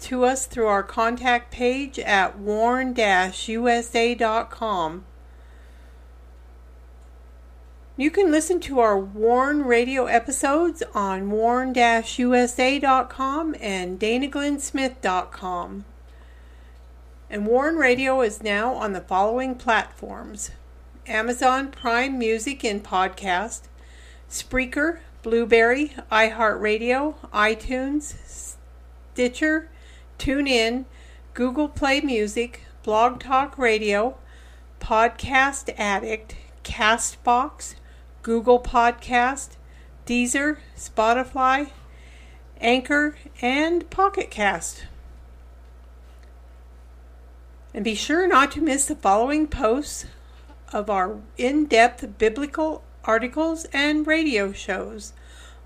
to us through our contact page at warn-usa.com. You can listen to our Warn radio episodes on warn-usa.com and danaglennsmith.com. And Warn Radio is now on the following platforms Amazon Prime Music and Podcast, Spreaker, Blubrry, iHeartRadio, iTunes, Stitcher, TuneIn, Google Play Music, Blog Talk Radio, Podcast Addict, Castbox, Google Podcast, Deezer, Spotify, Anchor, and Pocket Cast. And be sure not to miss the following posts of our in depth biblical articles and radio shows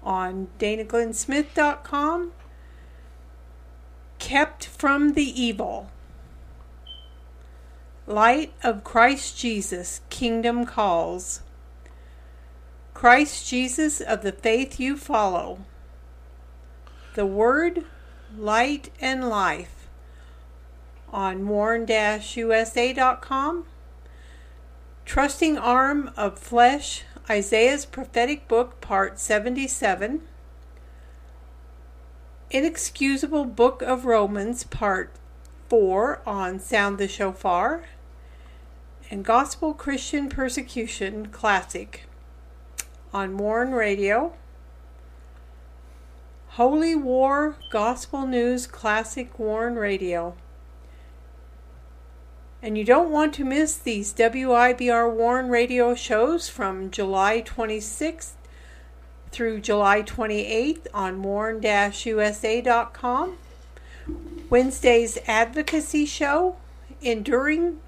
on danaglennsmith.com. Kept from the Evil. Light of Christ Jesus, Kingdom Calls. Christ Jesus of the faith you follow. The Word, Light, and Life on warn-usa.com. Trusting Arm of Flesh, Isaiah's Prophetic Book, Part 77. Inexcusable Book of Romans, Part 4 on Sound the Shofar. And Gospel Christian Persecution Classic on Warn Radio. Holy War Gospel News Classic Warn Radio. And you don't want to miss these WIBR Warn radio shows from July 26th through July 28th on warn-usa.com. Wednesday's advocacy show, Enduring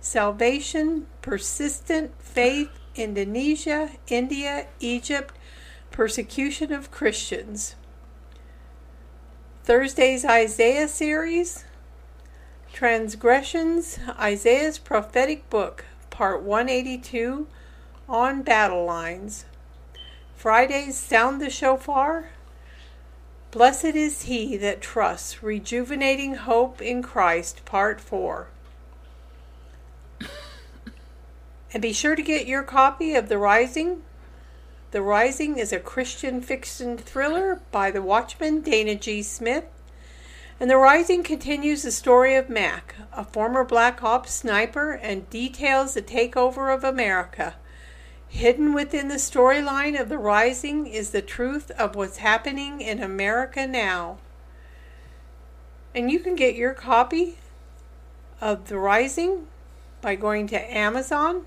Salvation, Persistent Faith, Indonesia, India, Egypt, Persecution of Christians. Thursday's Isaiah series, Transgressions, Isaiah's Prophetic Book, Part 182, on Battle Lines. Friday's Sound the Shofar. Blessed is he that trusts, rejuvenating hope in Christ, Part 4. And be sure to get your copy of The Rising. The Rising is a Christian fiction thriller by the Watchman Dana G. Smith. And The Rising continues the story of Mac, a former Black Ops sniper, and details the takeover of America. Hidden within the storyline of The Rising is the truth of what's happening in America now. And you can get your copy of The Rising by going to Amazon,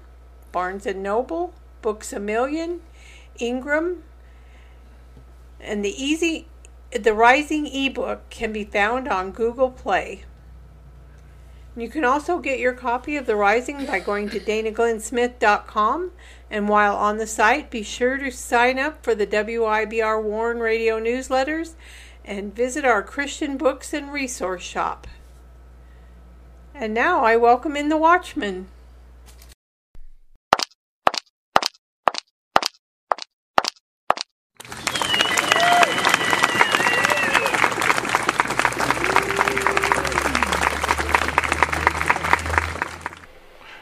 Barnes & Noble, Books A Million, Ingram, and the easy the Rising ebook can be found on Google Play. You can also get your copy of The Rising by going to danaglennsmith.com. And while on the site, be sure to sign up for the WIBR Warn radio newsletters and visit our Christian books and resource shop. And now I welcome in the Watchman.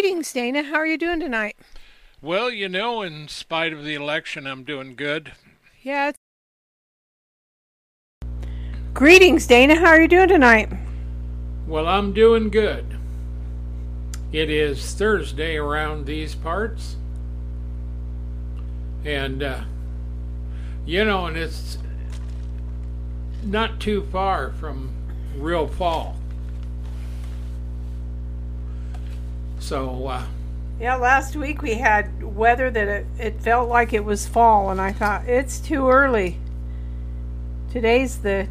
Greetings, Dana. How are you doing tonight? Well, you know, in spite of the election, I'm doing good. Yeah, it's Greetings, Dana. How are you doing tonight? Well, I'm doing good. It is Thursday around these parts. And, uh, you know, and it's not too far from real fall. So, uh, Yeah, last week we had weather that it, it felt like it was fall, and I thought it's too early. Today's the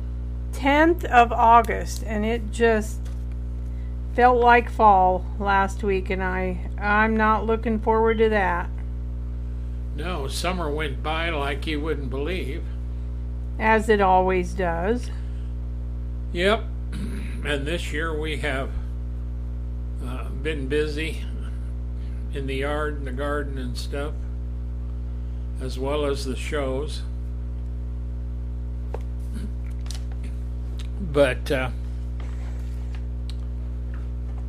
10th of August, and it just felt like fall last week, and I I'm not looking forward to that. no, summer went by like you wouldn't believe. As it always does. Yep. And this year we have been busy in the yard and the garden and stuff, as well as the shows. But uh,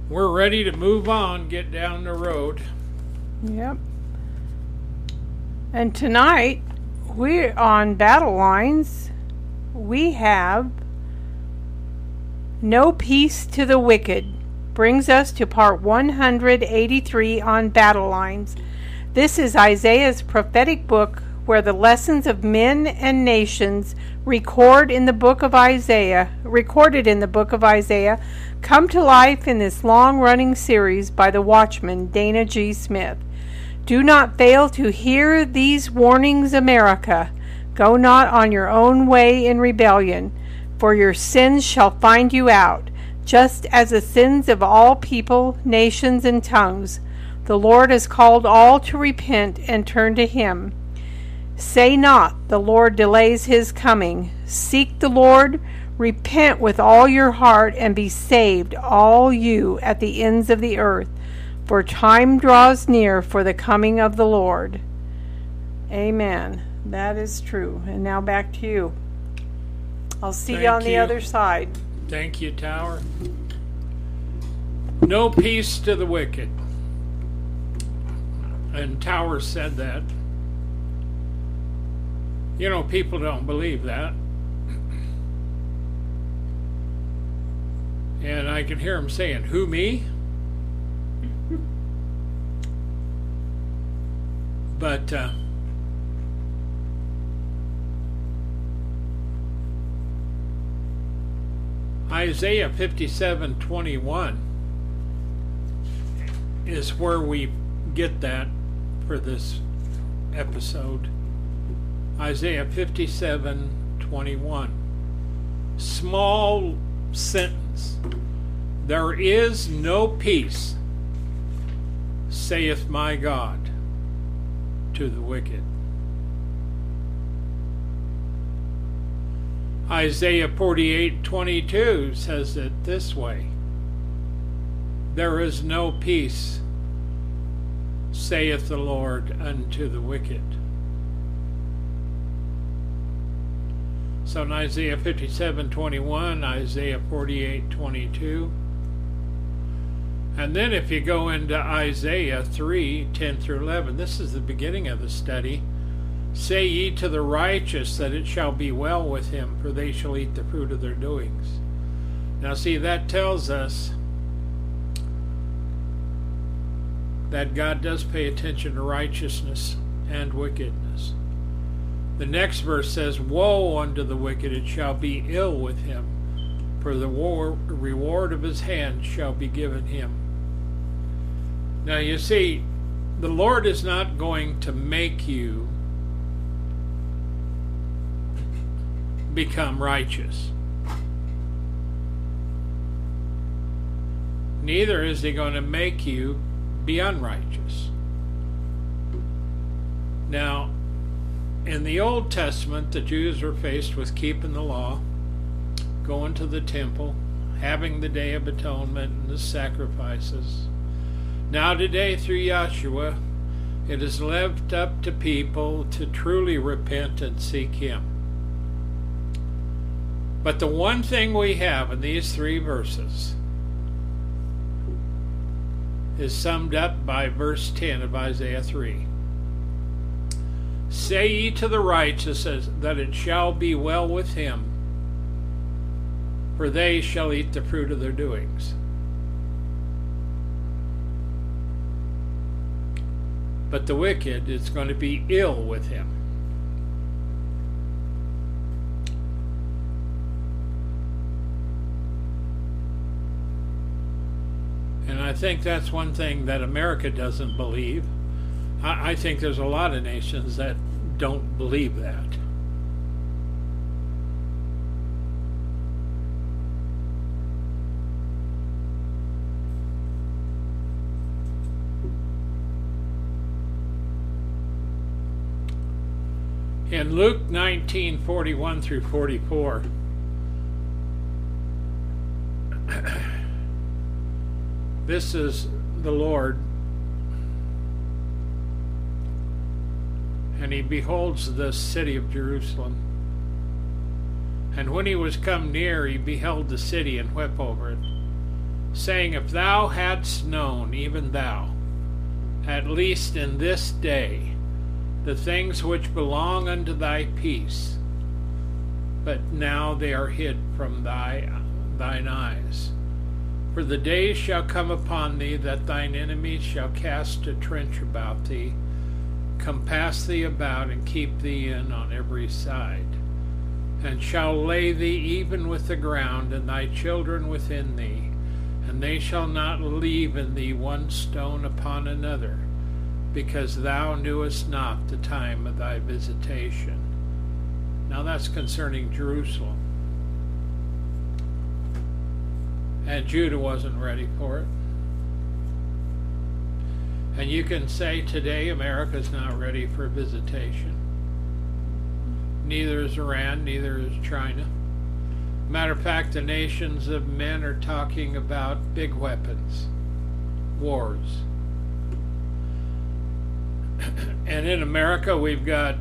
we're ready to move on, get down the road. Yep. And tonight, we're on Battle Lines. We have No Peace to the Wicked. Brings us to part 183 on Battle Lines. This is Isaiah's prophetic book where the lessons of men and nations record in the book of Isaiah, recorded in the book of Isaiah, come to life in this long-running series by the watchman Dana G. Smith. Do not fail to hear these warnings, America. Go not on your own way in rebellion, for your sins shall find you out, just as the sins of all people, nations, and tongues. The Lord has called all to repent and turn to Him. Say not, The Lord delays His coming. Seek the Lord, repent with all your heart, and be saved, all you at the ends of the earth. For time draws near for the coming of the Lord. Amen. That is true. And now back to you. I'll see you Thank on the you. other side. Thank you, Tower. No peace to the wicked. And Tower said that. You know, people don't believe that. And I can hear him saying, Who, me? But, uh, Isaiah 57 21 is where we get that for this episode. Isaiah 57 21. Small sentence. There is no peace, saith my God, to the wicked. Isaiah 48:22 says it this way. There is no peace, saith the Lord unto the wicked. So in Isaiah 57:21, Isaiah 48:22, and then if you go into Isaiah 3:10 through 11, this is the beginning of the study. Say ye to the righteous that it shall be well with him, for they shall eat the fruit of their doings. Now, see, that tells us that God does pay attention to righteousness and wickedness. The next verse says, Woe unto the wicked, it shall be ill with him, for the reward of his hand shall be given him. Now, you see, the Lord is not going to make you become righteous. Neither is he going to make you be unrighteous. Now, in the Old Testament, the Jews were faced with keeping the law, going to the temple, having the Day of Atonement and the sacrifices. Now, today, through Yahshua, it is left up to people to truly repent and seek Him. But the one thing we have in these three verses is summed up by verse 10 of Isaiah 3. Say ye to the righteous that it shall be well with him, for they shall eat the fruit of their doings. But the wicked is going to be ill with him. Think that's one thing that America doesn't believe. I, I think there's a lot of nations that don't believe that. In Luke 19 41 through 44, this is the Lord. And he beholds the city of Jerusalem. And when he was come near, he beheld the city and wept over it, saying, If thou hadst known, even thou, at least in this day, the things which belong unto thy peace, but now they are hid from thy thine eyes. For the days shall come upon thee that thine enemies shall cast a trench about thee, compass thee about, and keep thee in on every side, and shall lay thee even with the ground, and thy children within thee, and they shall not leave in thee one stone upon another because thou knewest not the time of thy visitation. Now that's concerning Jerusalem. And Judah wasn't ready for it. And you can say today America's not ready for visitation. Neither is Iran, neither is China. Matter of fact, the nations of men are talking about big weapons, wars and in America, we've got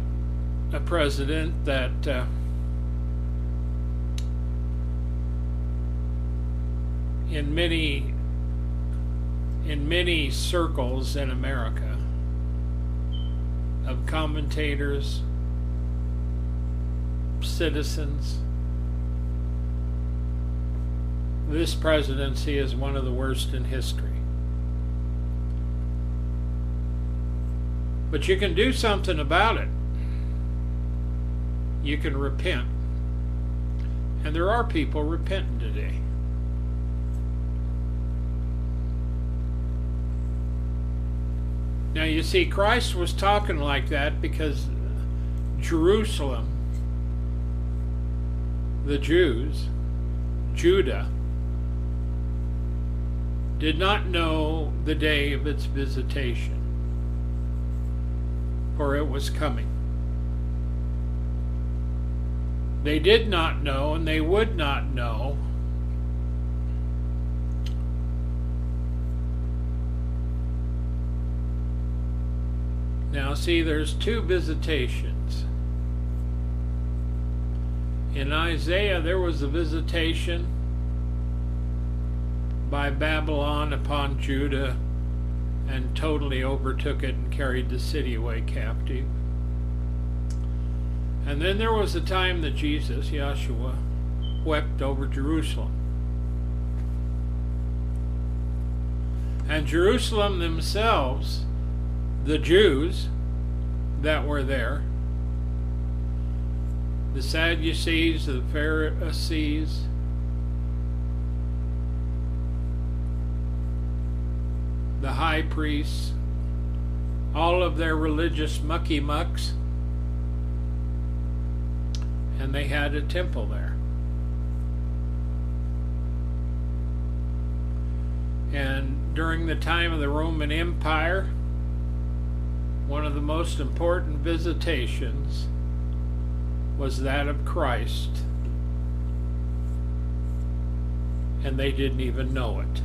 a president that uh, in many in many circles in America of commentators, citizens, this presidency is one of the worst in history. But you can do something about it. You can repent. And there are people repenting today. Now, you see, Christ was talking like that because Jerusalem, the Jews, Judah, did not know the day of its visitation for it was coming. They did not know, and they would not know. Now, see, there's two visitations. In Isaiah, there was a visitation by Babylon upon Judah and totally overtook it and carried the city away captive. And then there was a time that Jesus, Yeshua, wept over Jerusalem. And Jerusalem themselves, the Jews that were there, the Sadducees, the Pharisees, the high priests, all of their religious mucky mucks, and they had a temple there. And during the time of the Roman Empire, one of the most important visitations was that of Christ. And they didn't even know it.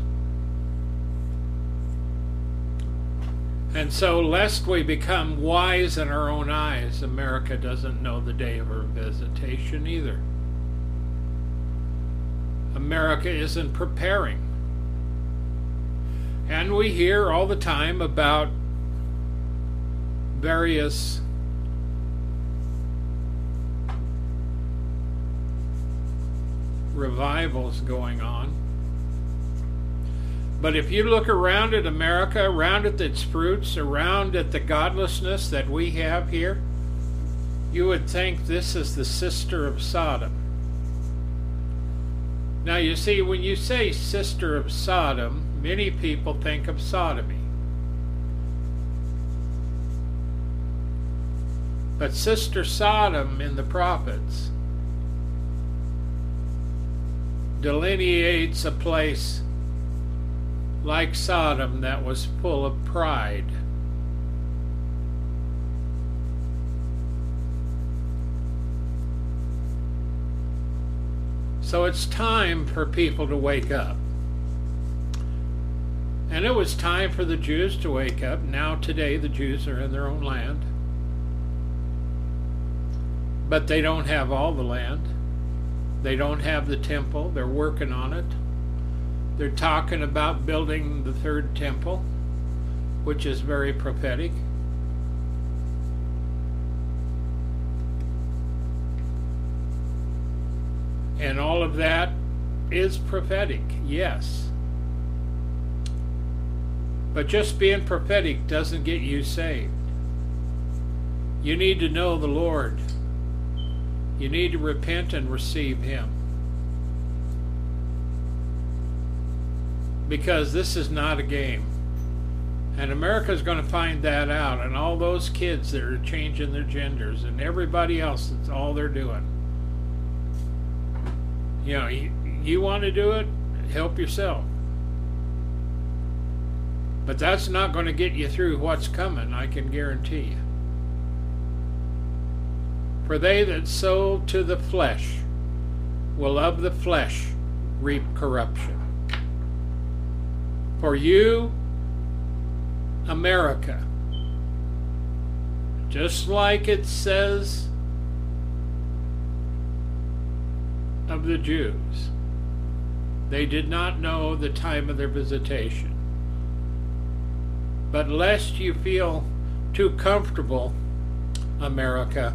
And so, lest we become wise in our own eyes, America doesn't know the day of her visitation either. America isn't preparing. And we hear all the time about various revivals going on. But if you look around at America, around at its fruits, around at the godlessness that we have here, you would think this is the sister of Sodom. Now, you see, when you say sister of Sodom, many people think of sodomy. But Sister Sodom in the prophets delineates a place like Sodom that was full of pride. So it's time for people to wake up. And it was time for the Jews to wake up. Now, today, the Jews are in their own land. But they don't have all the land. They don't have the temple. They're working on it. They're talking about building the third temple, which is very prophetic. And all of that is prophetic, yes. But just being prophetic doesn't get you saved. You need to know the Lord. You need to repent and receive Him. Because this is not a game. And America's going to find that out. And all those kids that are changing their genders and everybody else, that's all they're doing. You know, you, you want to do it, help yourself. But that's not going to get you through what's coming, I can guarantee you. For they that sow to the flesh will of the flesh reap corruption. For you, America, just like it says of the Jews, they did not know the time of their visitation. But lest you feel too comfortable, America,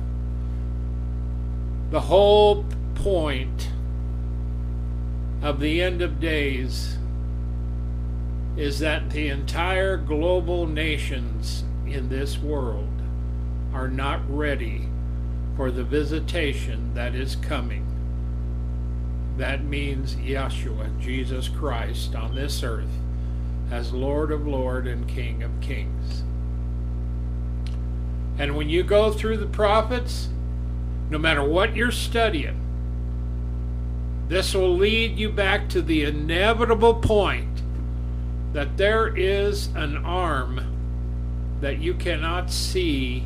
the whole point of the end of days is that the entire global nations in this world are not ready for the visitation that is coming. That means Yeshua, Jesus Christ, on this earth as Lord of Lords and King of Kings. And when you go through the prophets, no matter what you're studying, this will lead you back to the inevitable point that there is an arm that you cannot see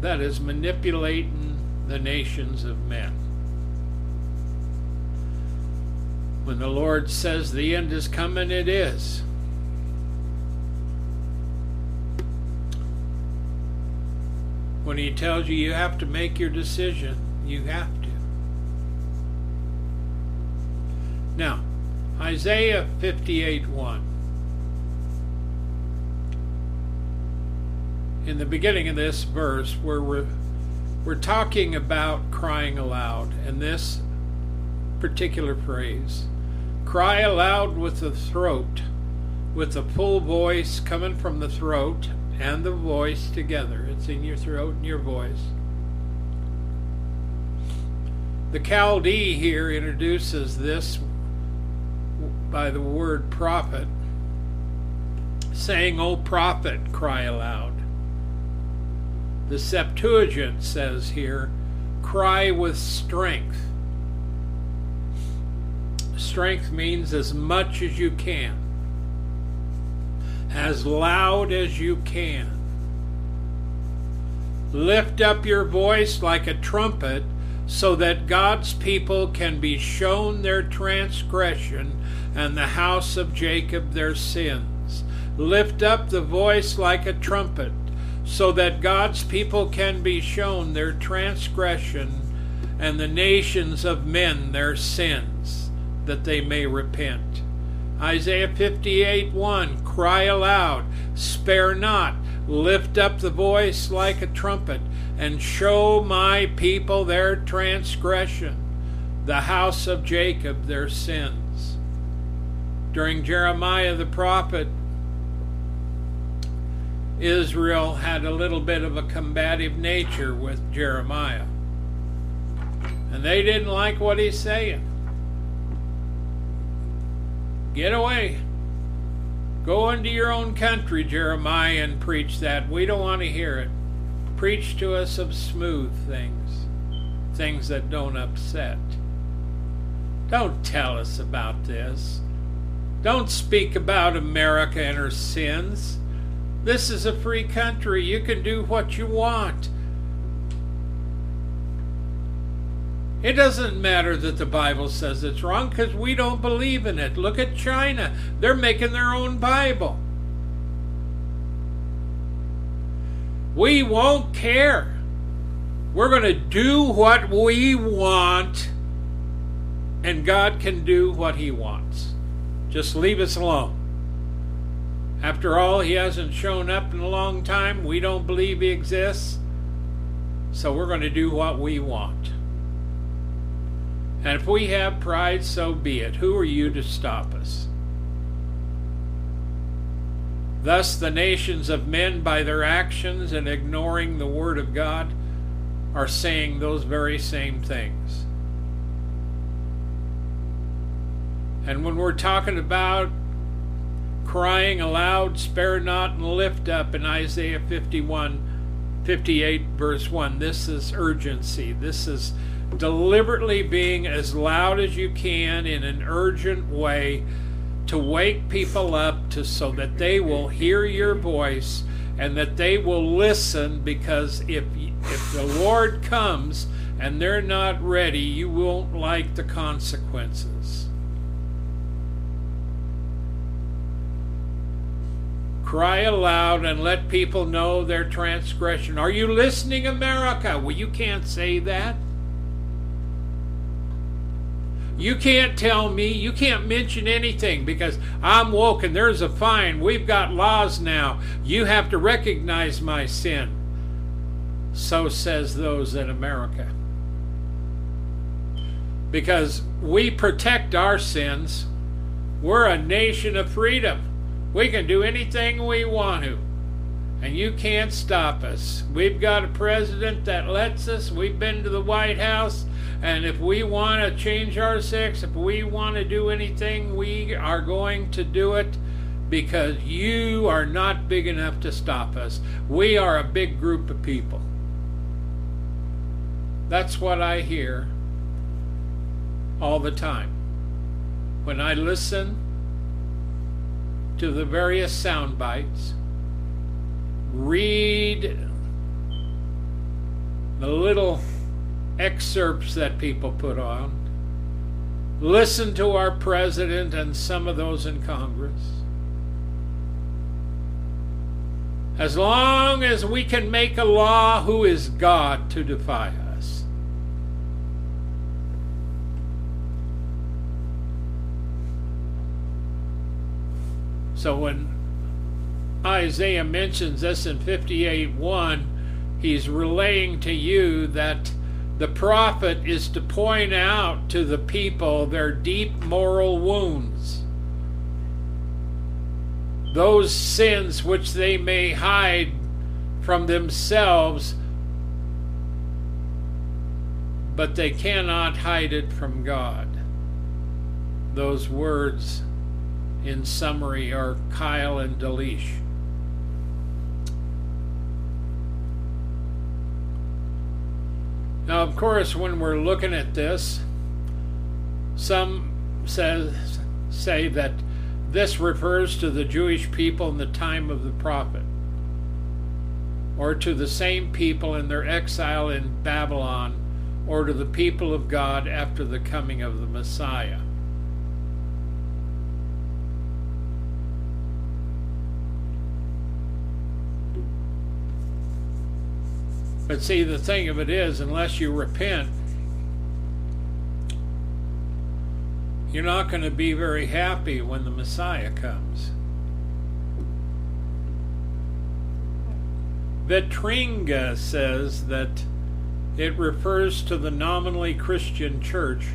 that is manipulating the nations of men. When the Lord says the end is coming, it is. When he tells you you have to make your decision, you have to. Now, Isaiah 58 1. In the beginning of this verse, where we're, we're talking about crying aloud, and this particular phrase cry aloud with the throat, with the full voice coming from the throat and the voice together. It's in your throat and your voice. The Chaldee here introduces this by the word prophet, saying, O prophet, cry aloud. The Septuagint says here, cry with strength. Strength means as much as you can as loud as you can. Lift up your voice like a trumpet so that God's people can be shown their transgression and the house of Jacob their sins. Lift up the voice like a trumpet so that God's people can be shown their transgression and the nations of men their sins, that they may repent. Isaiah 58 1 Cry aloud, spare not, lift up the voice like a trumpet, and show my people their transgression, the house of Jacob their sins. During Jeremiah the prophet, Israel had a little bit of a combative nature with Jeremiah. And they didn't like what he's saying. Get away. Go into your own country, Jeremiah, and preach that. We don't want to hear it. Preach to us of smooth things, things that don't upset. Don't tell us about this. Don't speak about America and her sins. This is a free country. You can do what you want. It doesn't matter that the Bible says it's wrong because we don't believe in it. Look at China. They're making their own Bible. We won't care. We're going to do what we want, and God can do what He wants. Just leave us alone. After all, He hasn't shown up in a long time. We don't believe He exists. So we're going to do what we want. And if we have pride, so be it. Who are you to stop us? Thus, the nations of men, by their actions and ignoring the Word of God, are saying those very same things. And when we're talking about crying aloud, spare not, and lift up in Isaiah 51, 58, verse 1, this is urgency. This is deliberately being as loud as you can in an urgent way to wake people up to so that they will hear your voice and that they will listen because if if the Lord comes and they're not ready you won't like the consequences. Cry aloud and let people know their transgression. Are you listening america? Well you can't say that you can't tell me, you can't mention anything because I'm woke and there's a fine. We've got laws now. You have to recognize my sin. So says those in America. Because we protect our sins. We're a nation of freedom. We can do anything we want to. And you can't stop us. We've got a president that lets us. We've been to the White House. And if we want to change our sex, if we want to do anything, we are going to do it because you are not big enough to stop us. We are a big group of people. That's what I hear all the time. When I listen to the various sound bites, read the little excerpts that people put on, listen to our president and some of those in Congress. As long as we can make a law, who is God to defy us? So when Isaiah mentions this in 58 1, he's relaying to you that the prophet is to point out to the people their deep moral wounds, those sins which they may hide from themselves, but they cannot hide it from God. Those words, in summary, are Keil and Delitzsch. Now, of course, when we're looking at this, some says, say that this refers to the Jewish people in the time of the prophet, or to the same people in their exile in Babylon, or to the people of God after the coming of the Messiah. But see, the thing of it is, unless you repent, you're not going to be very happy when the Messiah comes. Vitringa says that it refers to the nominally Christian church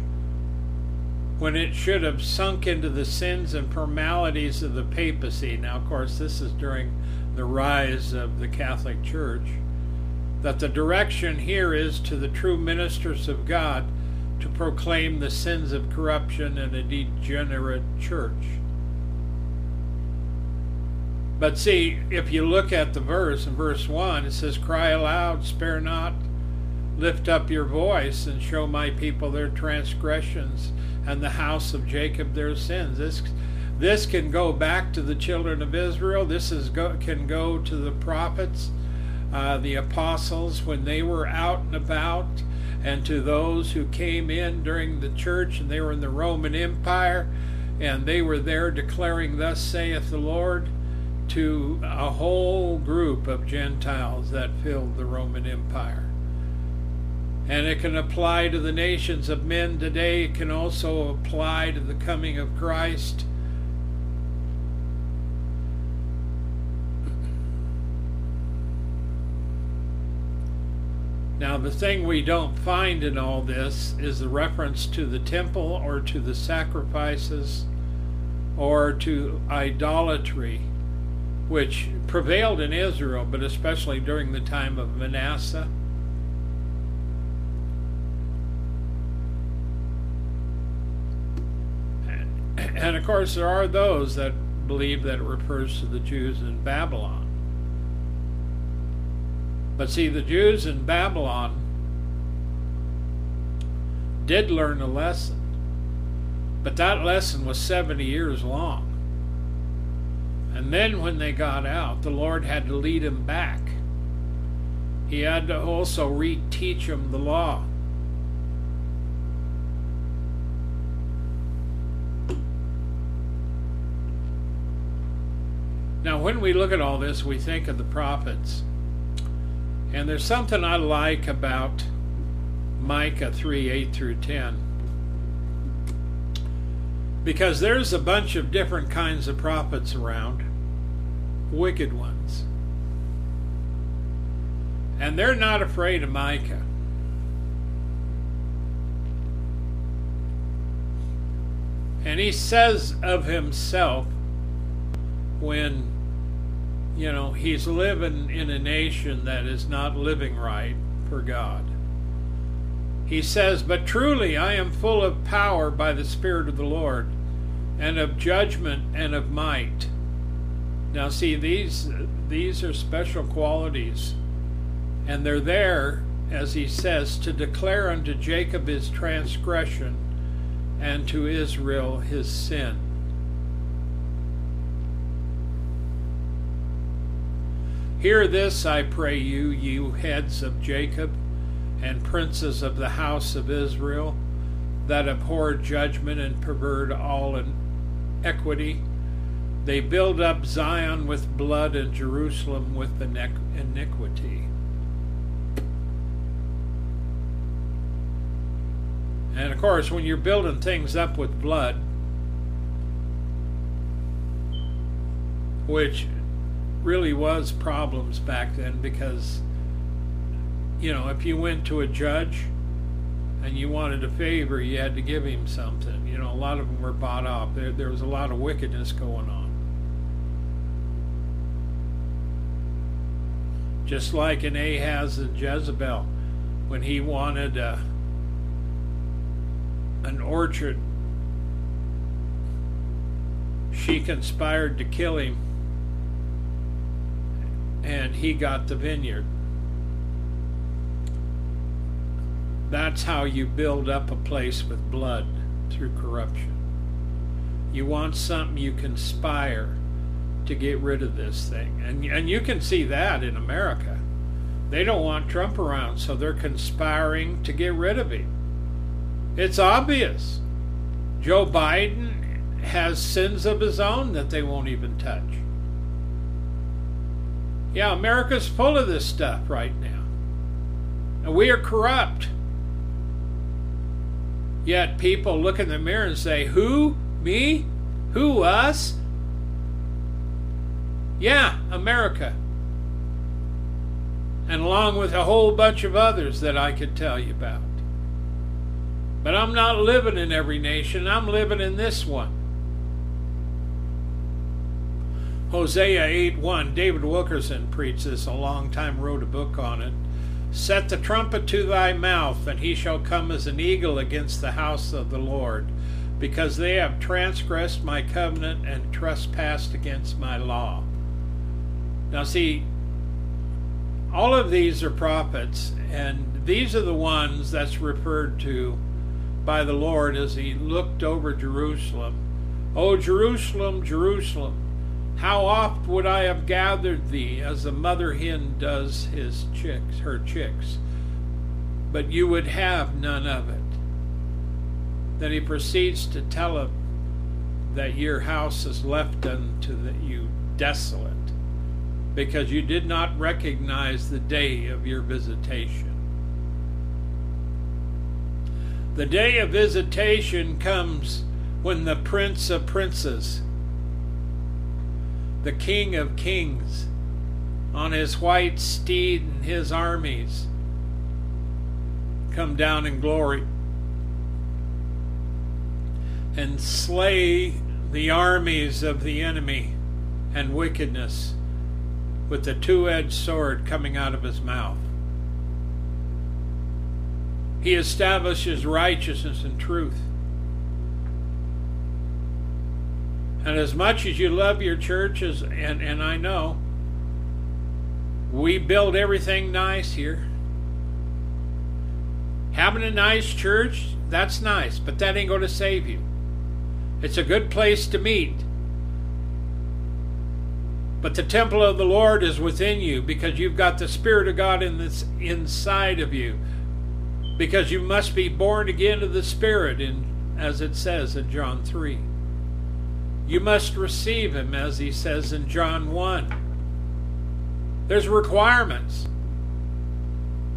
when it should have sunk into the sins and formalities of the papacy. Now, of course, this is during the rise of the Catholic Church. That the direction here is to the true ministers of God to proclaim the sins of corruption in a degenerate church. But see, if you look at the verse in verse 1, it says, Cry aloud, spare not, lift up your voice, and show my people their transgressions, and the house of Jacob their sins. This, this can go back to the children of Israel. This is go, can go to the prophets, uh, the apostles, when they were out and about, and to those who came in during the church and they were in the Roman Empire, and they were there declaring, Thus saith the Lord to a whole group of Gentiles that filled the Roman Empire. And it can apply to the nations of men today. It can also apply to the coming of Christ. Now, the thing we don't find in all this is the reference to the temple or to the sacrifices or to idolatry which prevailed in Israel, but especially during the time of Manasseh. And, of course, there are those that believe that it refers to the Jews in Babylon. But see, the Jews in Babylon did learn a lesson, but that lesson was 70 years long. And then when they got out, the Lord had to lead them back. He had to also reteach them the law. Now, when we look at all this, we think of the prophets. And there's something I like about Micah 3 8 through 10 because there's a bunch of different kinds of prophets around, wicked ones. And they're not afraid of Micah. And he says of himself when, you know, he's living in a nation that is not living right for God. He says, But truly I am full of power by the Spirit of the Lord, and of judgment and of might. Now, see, these, these are special qualities, and they're there, as he says, to declare unto Jacob his transgression and to Israel his sin. Hear this, I pray you, you heads of Jacob and princes of the house of Israel, that abhor judgment and pervert all equity. They build up Zion with blood and Jerusalem with iniquity. And of course, when you're building things up with blood, which really was problems back then because, you know, if you went to a judge and you wanted a favor, you had to give him something. You know, a lot of them were bought off. There, there was a lot of wickedness going on. Just like in Ahab and Jezebel, when he wanted uh, an orchard, she conspired to kill him, and he got the vineyard. That's how you build up a place with blood through corruption. You want something you conspire to get rid of this thing. And, and you can see that in America. They don't want Trump around, so they're conspiring to get rid of him. It's obvious. Joe Biden has sins of his own that they won't even touch. Yeah, America's full of this stuff right now. And we are corrupt. Yet people look in the mirror and say, Who? Me? Who? Us? Yeah, America. and along with a whole bunch of others that I could tell you about. But I'm not living in every nation, I'm living in this one. Hosea 8 1, David Wilkerson preached this a long time, wrote a book on it. Set the trumpet to thy mouth, and he shall come as an eagle against the house of the Lord, because they have transgressed my covenant and trespassed against my law. Now, see, all of these are prophets, and these are the ones that's referred to by the Lord as he looked over Jerusalem. O Jerusalem, Jerusalem, how oft would I have gathered thee as a mother hen does his chicks, her chicks, but you would have none of it. Then he proceeds to tell him that your house is left unto you desolate, because you did not recognize the day of your visitation. The day of visitation comes when the Prince of Princes, the King of Kings, on his white steed and his armies, come down in glory and slay the armies of the enemy and wickedness with the two edged sword coming out of his mouth. He establishes righteousness and truth. And as much as you love your churches, and, and I know, we build everything nice here. Having a nice church, that's nice, but that ain't going to save you. It's a good place to meet. But the temple of the Lord is within you because you've got the Spirit of God in this inside of you because you must be born again of the Spirit, in, as it says in John 3. You must receive Him, as He says in John 1. There's requirements.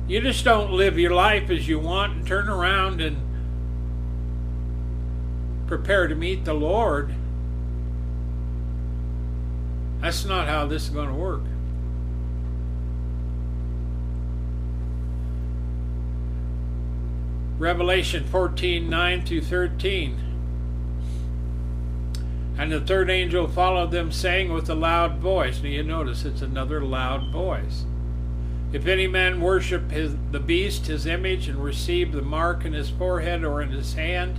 You just don't live your life as you want and turn around and prepare to meet the Lord. That's not how this is going to work. Revelation 14 9 through 13. And the third angel followed them, saying with a loud voice. Now you notice it's another loud voice. If any man worship his, the beast, his image, and receive the mark in his forehead or in his hand,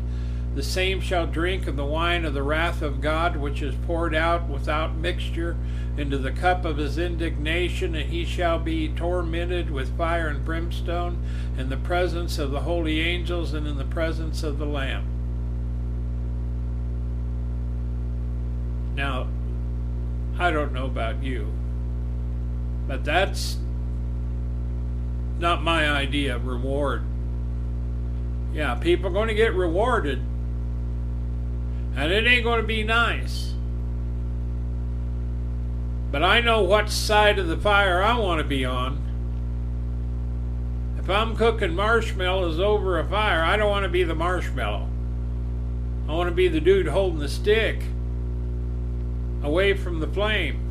the same shall drink of the wine of the wrath of God, which is poured out without mixture into the cup of his indignation, and he shall be tormented with fire and brimstone in the presence of the holy angels and in the presence of the Lamb. Now, I don't know about you, but that's not my idea of reward. Yeah, people are going to get rewarded, and it ain't going to be nice. But I know what side of the fire I want to be on. If I'm cooking marshmallows over a fire, I don't want to be the marshmallow. I want to be the dude holding the stick away from the flame.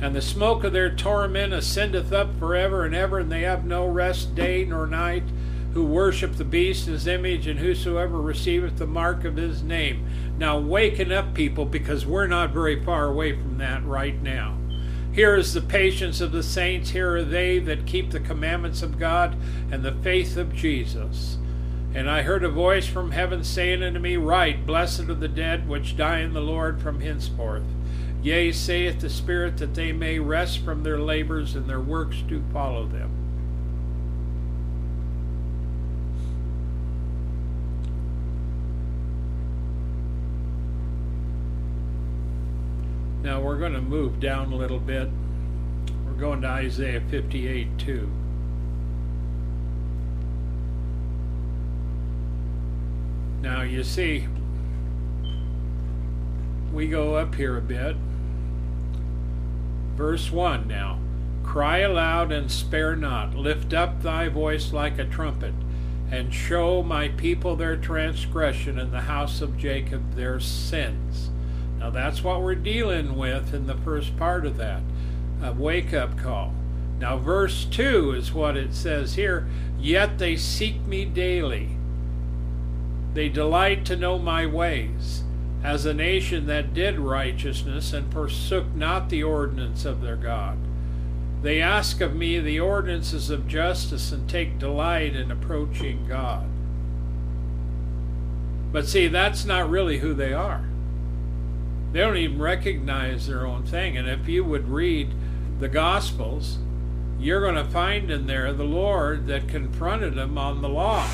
And the smoke of their torment ascendeth up forever and ever, and they have no rest day nor night, who worship the beast his image, and whosoever receiveth the mark of his name. Now, waken up, people, because we're not very far away from that right now. Here is the patience of the saints. Here are they that keep the commandments of God and the faith of Jesus. And I heard a voice from heaven saying unto me, Write, Blessed are the dead which die in the Lord from henceforth. Yea, saith the Spirit, that they may rest from their labors, and their works do follow them. Now we're going to move down a little bit. We're going to Isaiah 58 2. Now you see, we go up here a bit. Verse 1 now. Cry aloud and spare not. Lift up thy voice like a trumpet, and show my people their transgression and the house of Jacob their sins. Now that's what we're dealing with in the first part of that a wake up call. Now, verse 2 is what it says here Yet they seek me daily. They delight to know my ways, as a nation that did righteousness and forsook not the ordinance of their God. They ask of me the ordinances of justice and take delight in approaching God. But see, that's not really who they are. They don't even recognize their own thing. And if you would read the Gospels, you're going to find in there the Lord that confronted them on the law.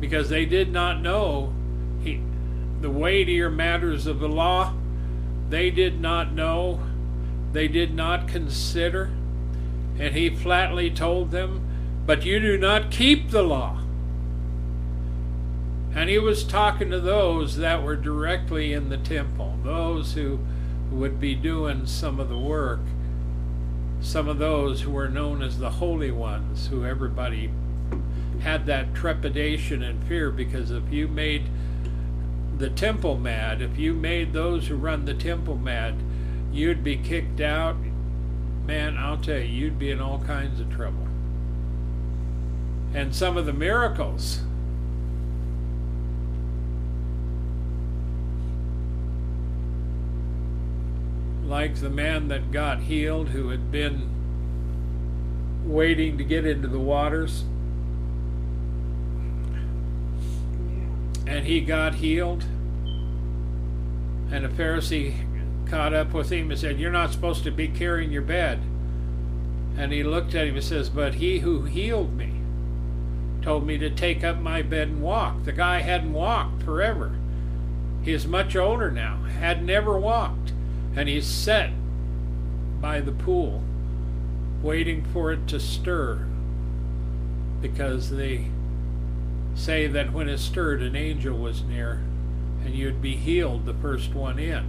Because they did not know he, the weightier matters of the law. They did not know they did not consider. And he flatly told them, But you do not keep the law. And he was talking to those that were directly in the temple, those who would be doing some of the work, some of those who were known as the holy ones, who everybody had that trepidation and fear because if you made the temple mad, if you made those who run the temple mad, you'd be kicked out. Man, I'll tell you, you'd be in all kinds of trouble. And some of the miracles like the man that got healed who had been waiting to get into the waters. And he got healed. And a Pharisee caught up with him and said, You're not supposed to be carrying your bed. And he looked at him and says, But he who healed me told me to take up my bed and walk. The guy hadn't walked forever. He is much older now, had never walked. And he's set by the pool, waiting for it to stir. Because they say that when it stirred, an angel was near, and you'd be healed the first one in.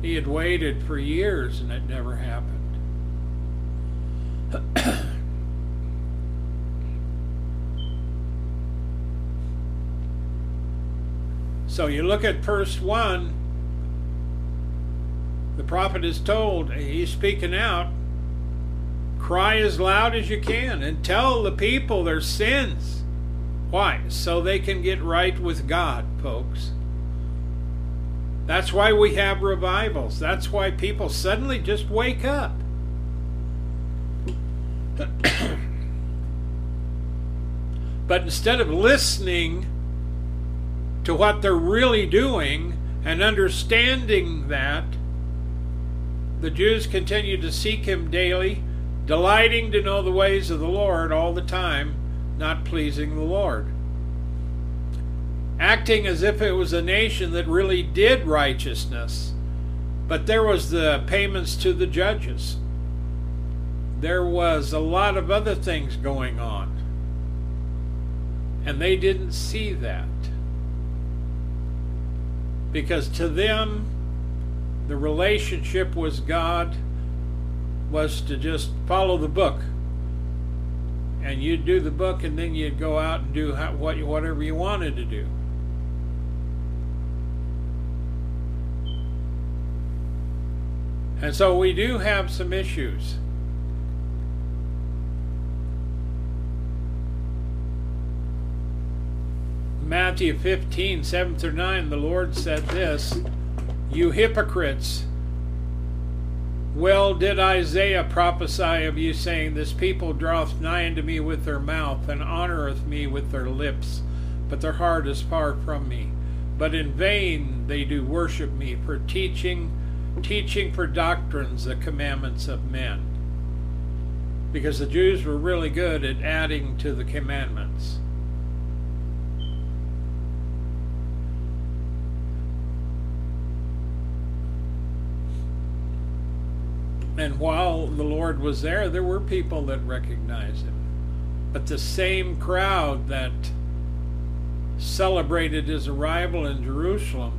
He had waited for years and it never happened. so you look at verse 1, the prophet is told, he's speaking out, cry as loud as you can and tell the people their sins. Why? So they can get right with God, folks. That's why we have revivals. That's why people suddenly just wake up. but instead of listening to what they're really doing and understanding that, the Jews continued to seek him daily, delighting to know the ways of the Lord all the time, not pleasing the Lord acting as if it was a nation that really did righteousness. But there was the payments to the judges. There was a lot of other things going on. And they didn't see that. Because to them, the relationship with God was to just follow the book. And you'd do the book, and then you'd go out and do what whatever you wanted to do. And so we do have some issues. Matthew 15, 7 through 9, the Lord said this You hypocrites, well did Isaiah prophesy of you, saying, This people draweth nigh unto me with their mouth, and honoureth me with their lips, but their heart is far from me. But in vain they do worship me, for teaching teaching for doctrines the commandments of men. Because the Jews were really good at adding to the commandments. And while the Lord was there, there were people that recognized him. But the same crowd that celebrated his arrival in Jerusalem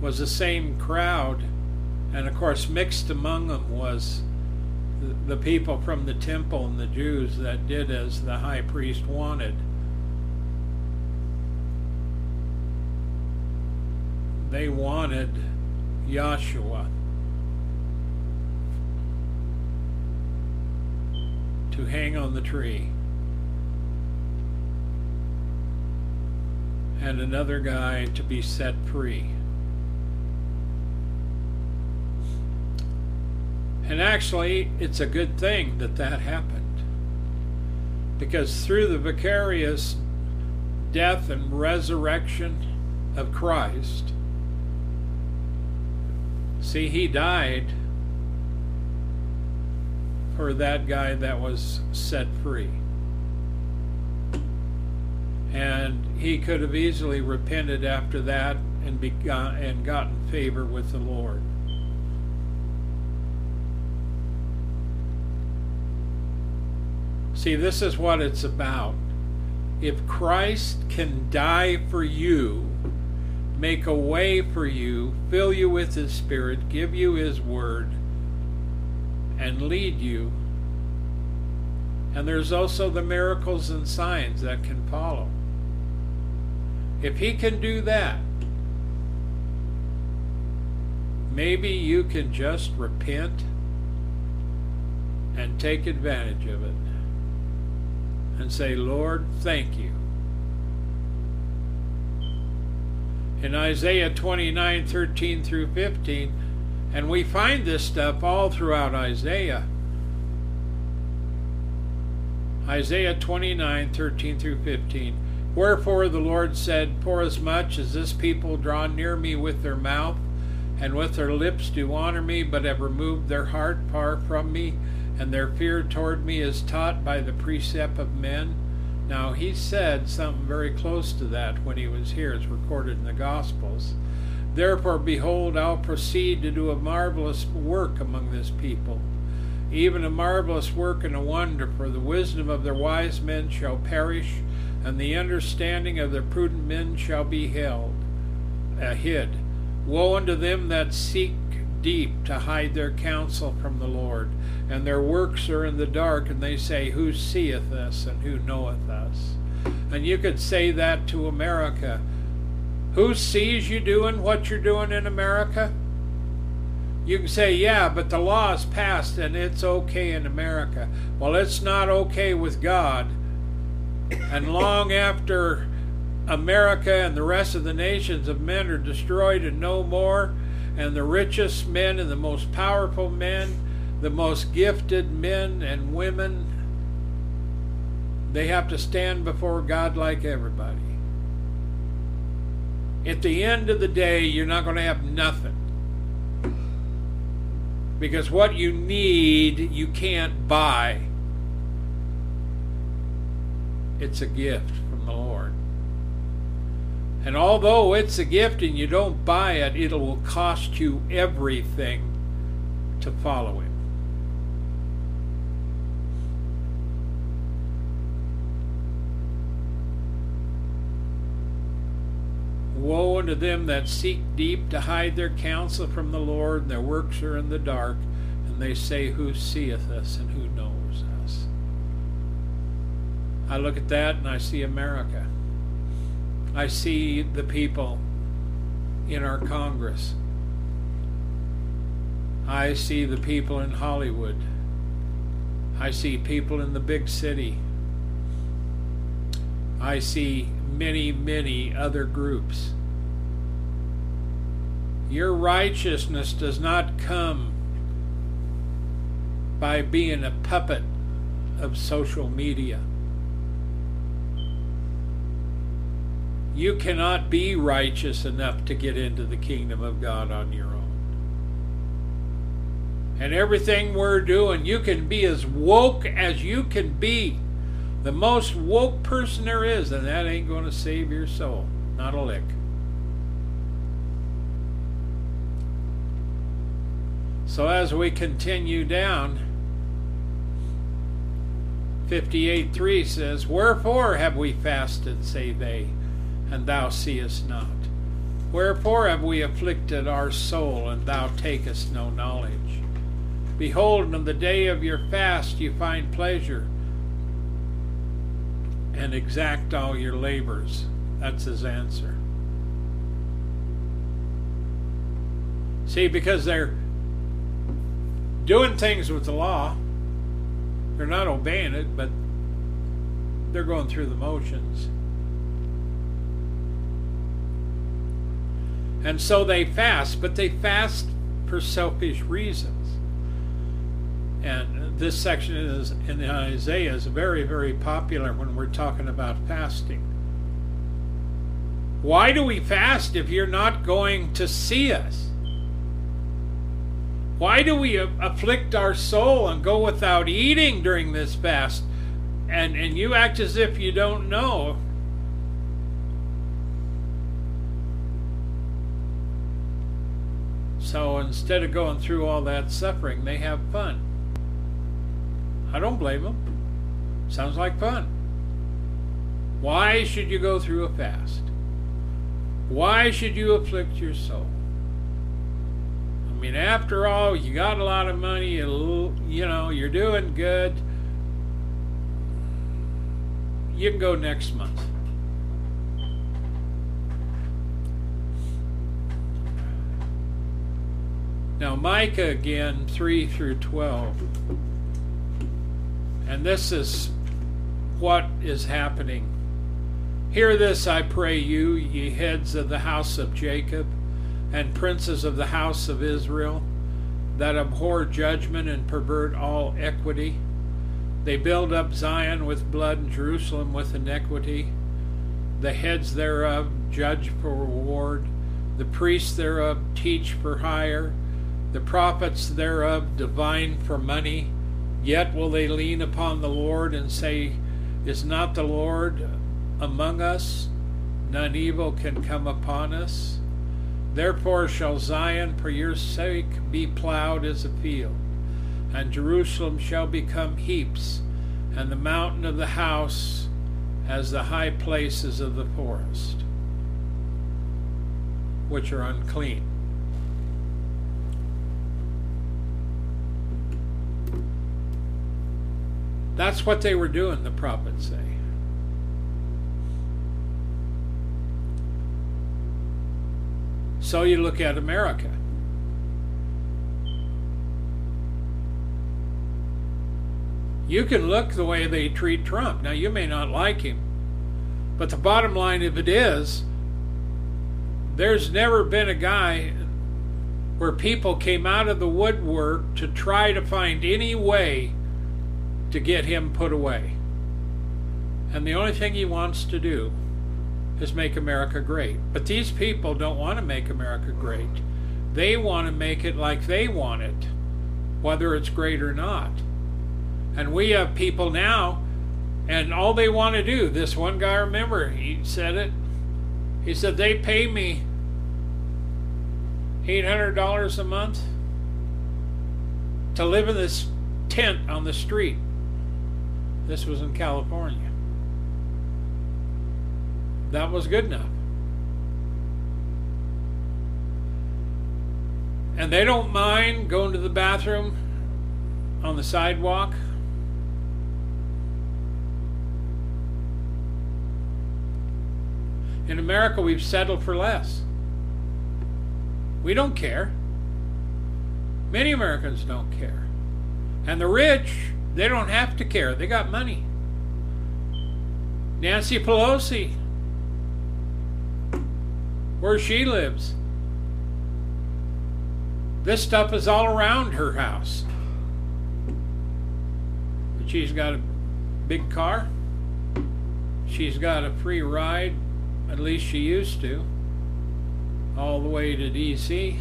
was the same crowd, and of course, mixed among them was the, people from the temple and the Jews that did as the high priest wanted. They wanted Joshua to hang on the tree. And another guy to be set free. And actually, it's a good thing that that happened. Because through the vicarious death and resurrection of Christ, see, he died for that guy that was set free. And he could have easily repented after that and, begun, and gotten favor with the Lord. See, this is what it's about. If Christ can die for you, make a way for you, fill you with His Spirit, give you His Word, and lead you. And there's also the miracles and signs that can follow. If He can do that, maybe you can just repent and take advantage of it and say, Lord, thank you. In Isaiah 29 13 through 15, and we find this stuff all throughout Isaiah. Isaiah 29 13 through 15. Wherefore the Lord said, Forasmuch as this people draw near me with their mouth, and with their lips do honor me, but have removed their heart far from me, and their fear toward me is taught by the precept of men. Now, he said something very close to that when he was here. It's recorded in the Gospels. Therefore, behold, I'll proceed to do a marvelous work among this people, even a marvelous work and a wonder, for the wisdom of their wise men shall perish, and the understanding of their prudent men shall be held, uh, hid. Woe unto them that seek deep to hide their counsel from the Lord and their works are in the dark, and they say, Who seeth us and who knoweth us? And you could say that to America. Who sees you doing what you're doing in America? You can say, yeah, but the law is passed and it's okay in America. Well, it's not okay with God. And long after America and the rest of the nations of men are destroyed and no more, and the richest men and the most powerful men the most gifted men and women, they have to stand before God like everybody. At the end of the day, you're not going to have nothing. Because what you need, you can't buy. It's a gift from the Lord. And although it's a gift and you don't buy it, it will cost you everything to follow it. Woe unto them that seek deep to hide their counsel from the Lord, and their works are in the dark, and they say, Who seeth us and who knows us? I look at that and I see America. I see the people in our Congress. I see the people in Hollywood. I see people in the big city. I see many, many other groups. Your righteousness does not come by being a puppet of social media. You cannot be righteous enough to get into the kingdom of God on your own. And everything we're doing, you can be as woke as you can be. The most woke person there is, and that ain't going to save your soul. Not a lick. So as we continue down, 58.3 says, Wherefore have we fasted, say they, and thou seest not? Wherefore have we afflicted our soul, and thou takest no knowledge? Behold, in the day of your fast you find pleasure and exact all your labors. That's his answer. See, because they're doing things with the law, they're not obeying it, but they're going through the motions. And so they fast, but they fast for selfish reasons. And this section is in Isaiah is very, very popular when we're talking about fasting. Why do we fast if you're not going to see us? Why do we afflict our soul and go without eating during this fast? And, and you act as if you don't know. So instead of going through all that suffering, they have fun. I don't blame them. Sounds like fun. Why should you go through a fast? Why should you afflict your soul? I mean, after all, you got a lot of money, you, know, you're doing good. You can go next month. Now, Micah again, 3 through 12. And this is what is happening. Hear this, I pray you, ye heads of the house of Jacob, and princes of the house of Israel, that abhor judgment and pervert all equity. They build up Zion with blood and Jerusalem with iniquity. The heads thereof judge for reward, the priests thereof teach for hire the prophets thereof divine for money, yet will they lean upon the Lord and say, Is not the Lord among us? None evil can come upon us. Therefore shall Zion for your sake be plowed as a field, and Jerusalem shall become heaps, and the mountain of the house as the high places of the forest, which are unclean. That's what they were doing, the prophets say. So you look at America. You can look the way they treat Trump. Now, you may not like him, but the bottom line of it is there's never been a guy where people came out of the woodwork to try to find any way to get him put away. And the only thing he wants to do is make America great. But these people don't want to make America great. They want to make it like they want it, whether it's great or not. And we have people now, and all they want to do, this one guy, remember, he said it. He said, they pay me $800 a month to live in this tent on the street. This was in California. That was good enough. And they don't mind going to the bathroom on the sidewalk. In America, we've settled for less. We don't care. Many Americans don't care. And the rich they don't have to care. They got money. Nancy Pelosi, where she lives, this stuff is all around her house. But she's got a big car. She's got a free ride, at least she used to, all the way to D.C.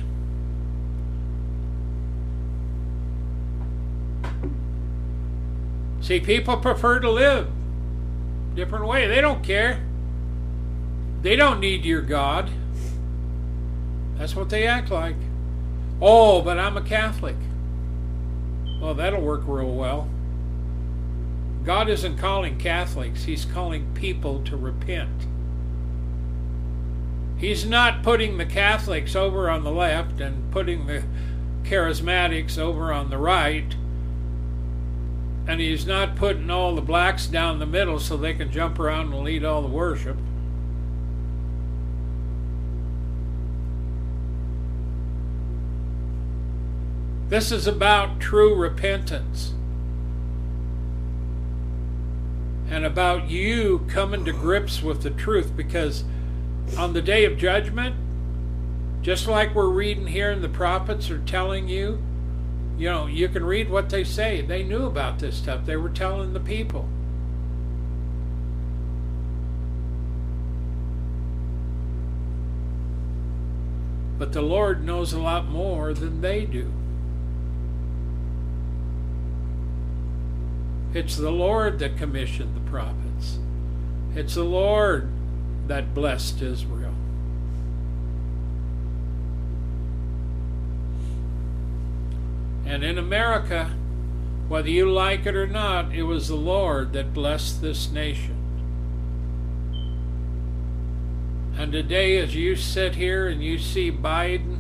See, people prefer to live different way. They don't care. They don't need your God. That's what they act like. Oh, but I'm a Catholic. Well, that'll work real well. God isn't calling Catholics, He's calling people to repent. He's not putting the Catholics over on the left and putting the charismatics over on the right, and he's not putting all the blacks down the middle so they can jump around and lead all the worship. This is about true repentance. And about you coming to grips with the truth because on the day of judgment, just like we're reading here and the prophets are telling you, you know, you can read what they say. They knew about this stuff, they were telling the people. But the Lord knows a lot more than they do. It's the Lord that commissioned the prophets. It's the Lord that blessed Israel. And in America, whether you like it or not, it was the Lord that blessed this nation. And today, as you sit here and you see Biden,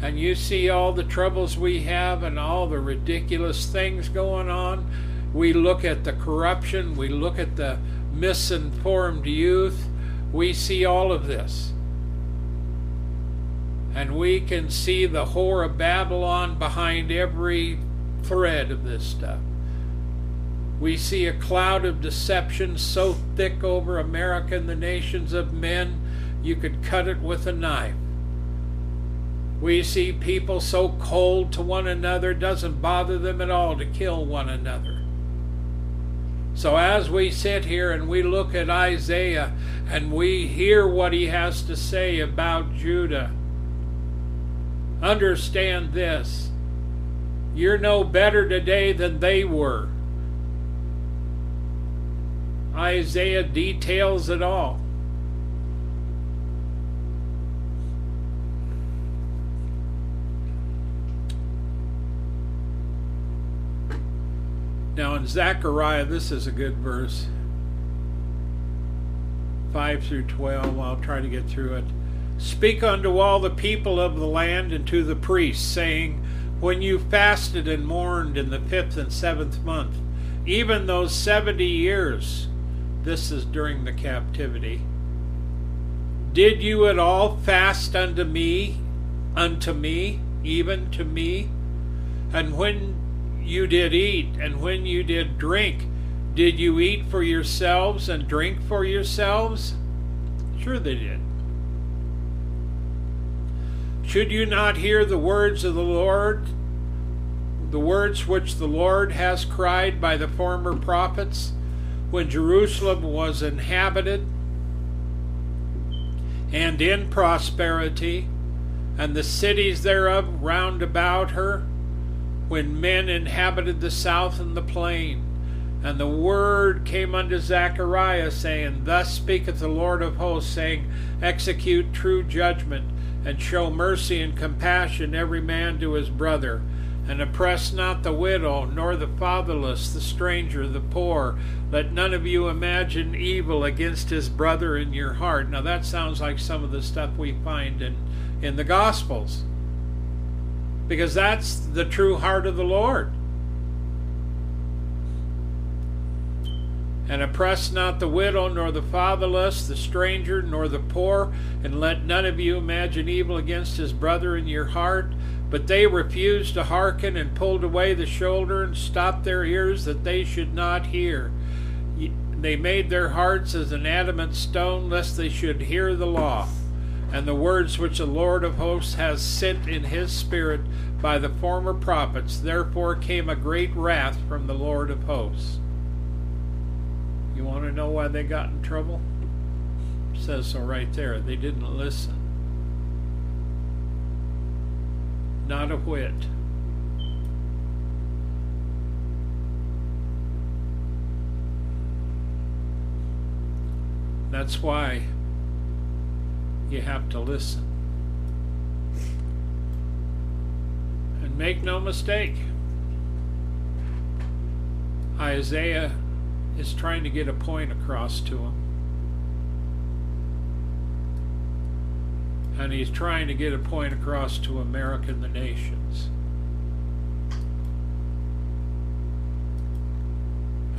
and you see all the troubles we have and all the ridiculous things going on, we look at the corruption, we look at the misinformed youth, we see all of this. And we can see the whore of Babylon behind every thread of this stuff. We see a cloud of deception so thick over America and the nations of men, you could cut it with a knife. We see people so cold to one another, it doesn't bother them at all to kill one another. So as we sit here and we look at Isaiah and we hear what he has to say about Judah, understand this. You're no better today than they were. Isaiah details it all. In Zechariah, this is a good verse. 5 through 12. I'll try to get through it. Speak unto all the people of the land and to the priests, saying, When you fasted and mourned in the fifth and seventh month, even those seventy years, this is during the captivity, did you at all fast unto me, unto me, even to me? And when you did eat, and when you did drink, did you eat for yourselves and drink for yourselves? Sure, they did. Should you not hear the words of the Lord, the words which the Lord has cried by the former prophets, when Jerusalem was inhabited and in prosperity, and the cities thereof round about her? When men inhabited the south and the plain. And the word came unto Zechariah, saying, Thus speaketh the Lord of hosts, saying, Execute true judgment, and show mercy and compassion every man to his brother, and oppress not the widow, nor the fatherless, the stranger, the poor. Let none of you imagine evil against his brother in your heart. Now that sounds like some of the stuff we find in, in the Gospels because that's the true heart of the Lord. And oppress not the widow, nor the fatherless, the stranger, nor the poor, and let none of you imagine evil against his brother in your heart. But they refused to hearken, and pulled away the shoulder, and stopped their ears that they should not hear. They made their hearts as an adamant stone, lest they should hear the law and the words which the Lord of hosts has sent in his spirit by the former prophets. Therefore came a great wrath from the Lord of hosts. You want to know why they got in trouble? It says so right there. They didn't listen. Not a whit. That's why you have to listen. And make no mistake, Isaiah is trying to get a point across to him. And he's trying to get a point across to America and the nations.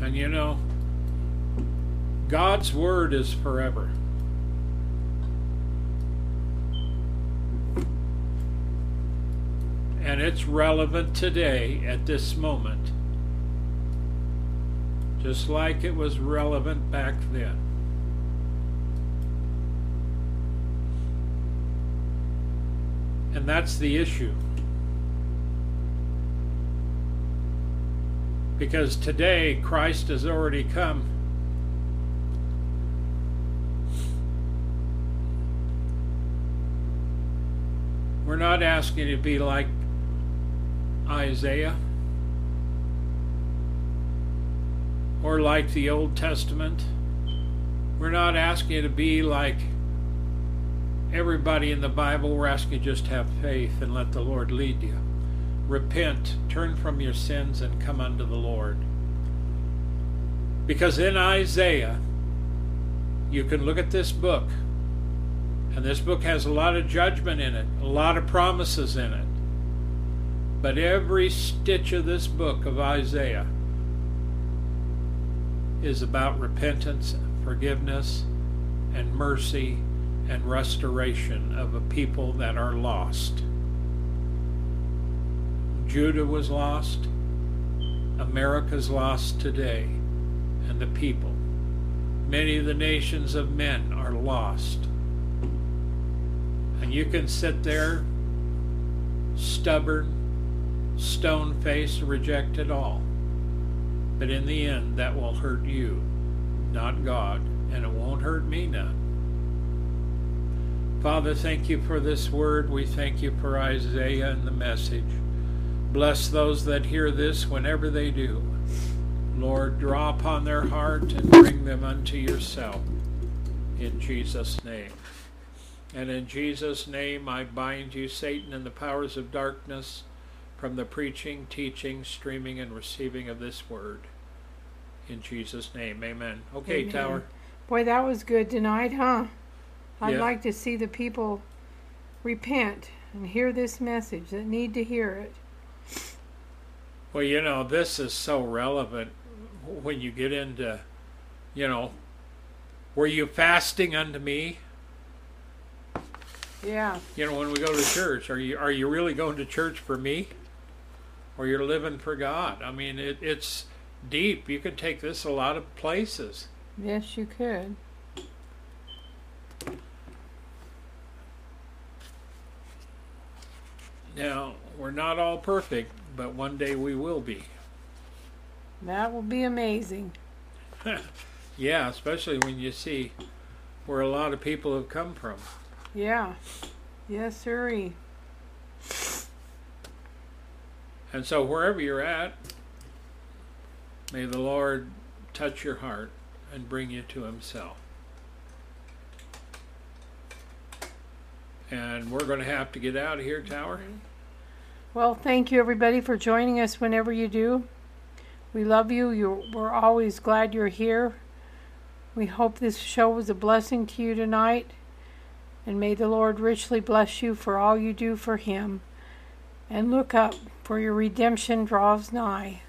And you know, God's word is forever. And it's relevant today at this moment, just like it was relevant back then. And that's the issue. Because today Christ has already come. We're not asking to be like Isaiah or like the Old Testament. We're not asking you to be like everybody in the Bible. We're asking you just have faith and let the Lord lead you. Repent, turn from your sins, and come unto the Lord. Because in Isaiah, you can look at this book, and this book has a lot of judgment in it, a lot of promises in it. But every stitch of this book of Isaiah is about repentance, forgiveness, and mercy and restoration of a people that are lost. Judah was lost, America's lost today, and the people. Many of the nations of men are lost. And you can sit there stubborn, stone face, reject it all. But in the end, that will hurt you, not God, and it won't hurt me none. Father, thank you for this word. We thank you for Isaiah and the message. Bless those that hear this whenever they do. Lord, draw upon their heart and bring them unto yourself. In Jesus' name. And in Jesus' name, I bind you, Satan, and the powers of darkness from the preaching, teaching, streaming, and receiving of this word. In Jesus' name, amen. Okay, Amen. Tower. Boy, that was good tonight, huh? I'd Yeah. like to see the people repent and hear this message that need to hear it. Well, you know, this is so relevant when you get into, you know, were you fasting unto me? Yeah. You know, when we go to church, are you are you really going to church for me, or you're living for God? I mean, it, it's deep. You can take this a lot of places. Yes, you could. Now, we're not all perfect, but one day we will be. That will be amazing. Yeah, especially when you see where a lot of people have come from. Yeah. Yes, sirree. And so, wherever you're at, may the Lord touch your heart and bring you to Himself. And we're going to have to get out of here, Tower. Mm-hmm. Well, thank you everybody for joining us whenever you do. We love you. You're, we're always glad you're here. We hope this show was a blessing to you tonight. And may the Lord richly bless you for all you do for Him. And look up, for your redemption draws nigh.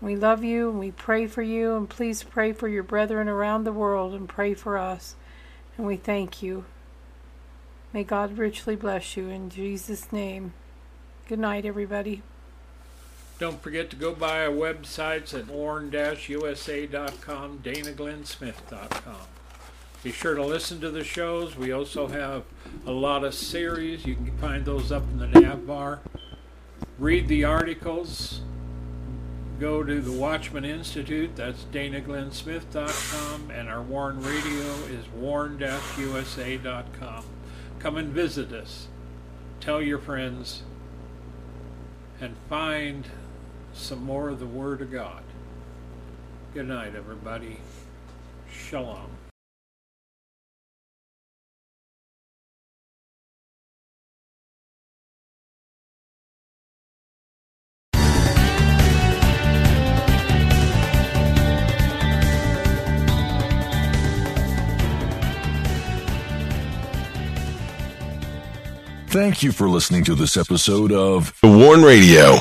We love you and we pray for you. And please pray for your brethren around the world and pray for us. And we thank you. May God richly bless you in Jesus' name. Good night, everybody. Don't forget to go by our websites at warn-usa.com, danaglennsmith.com. Be sure to listen to the shows. We also have a lot of series. You can find those up in the nav bar. Read the articles. Go to the Watchman Institute. That's danaglennsmith.com. And our Warn Radio is warn-usa.com. Come and visit us. Tell your friends and find some more of the Word of God. Good night, everybody. Shalom. Thank you for listening to this episode of The Warn Radio.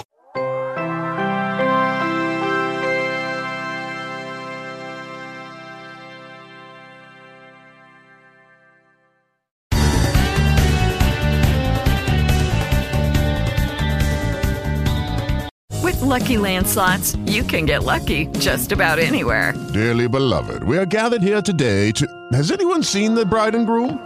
With Lucky Land slots, you can get lucky just about anywhere. Dearly beloved, we are gathered here today to. Has anyone seen the bride and groom?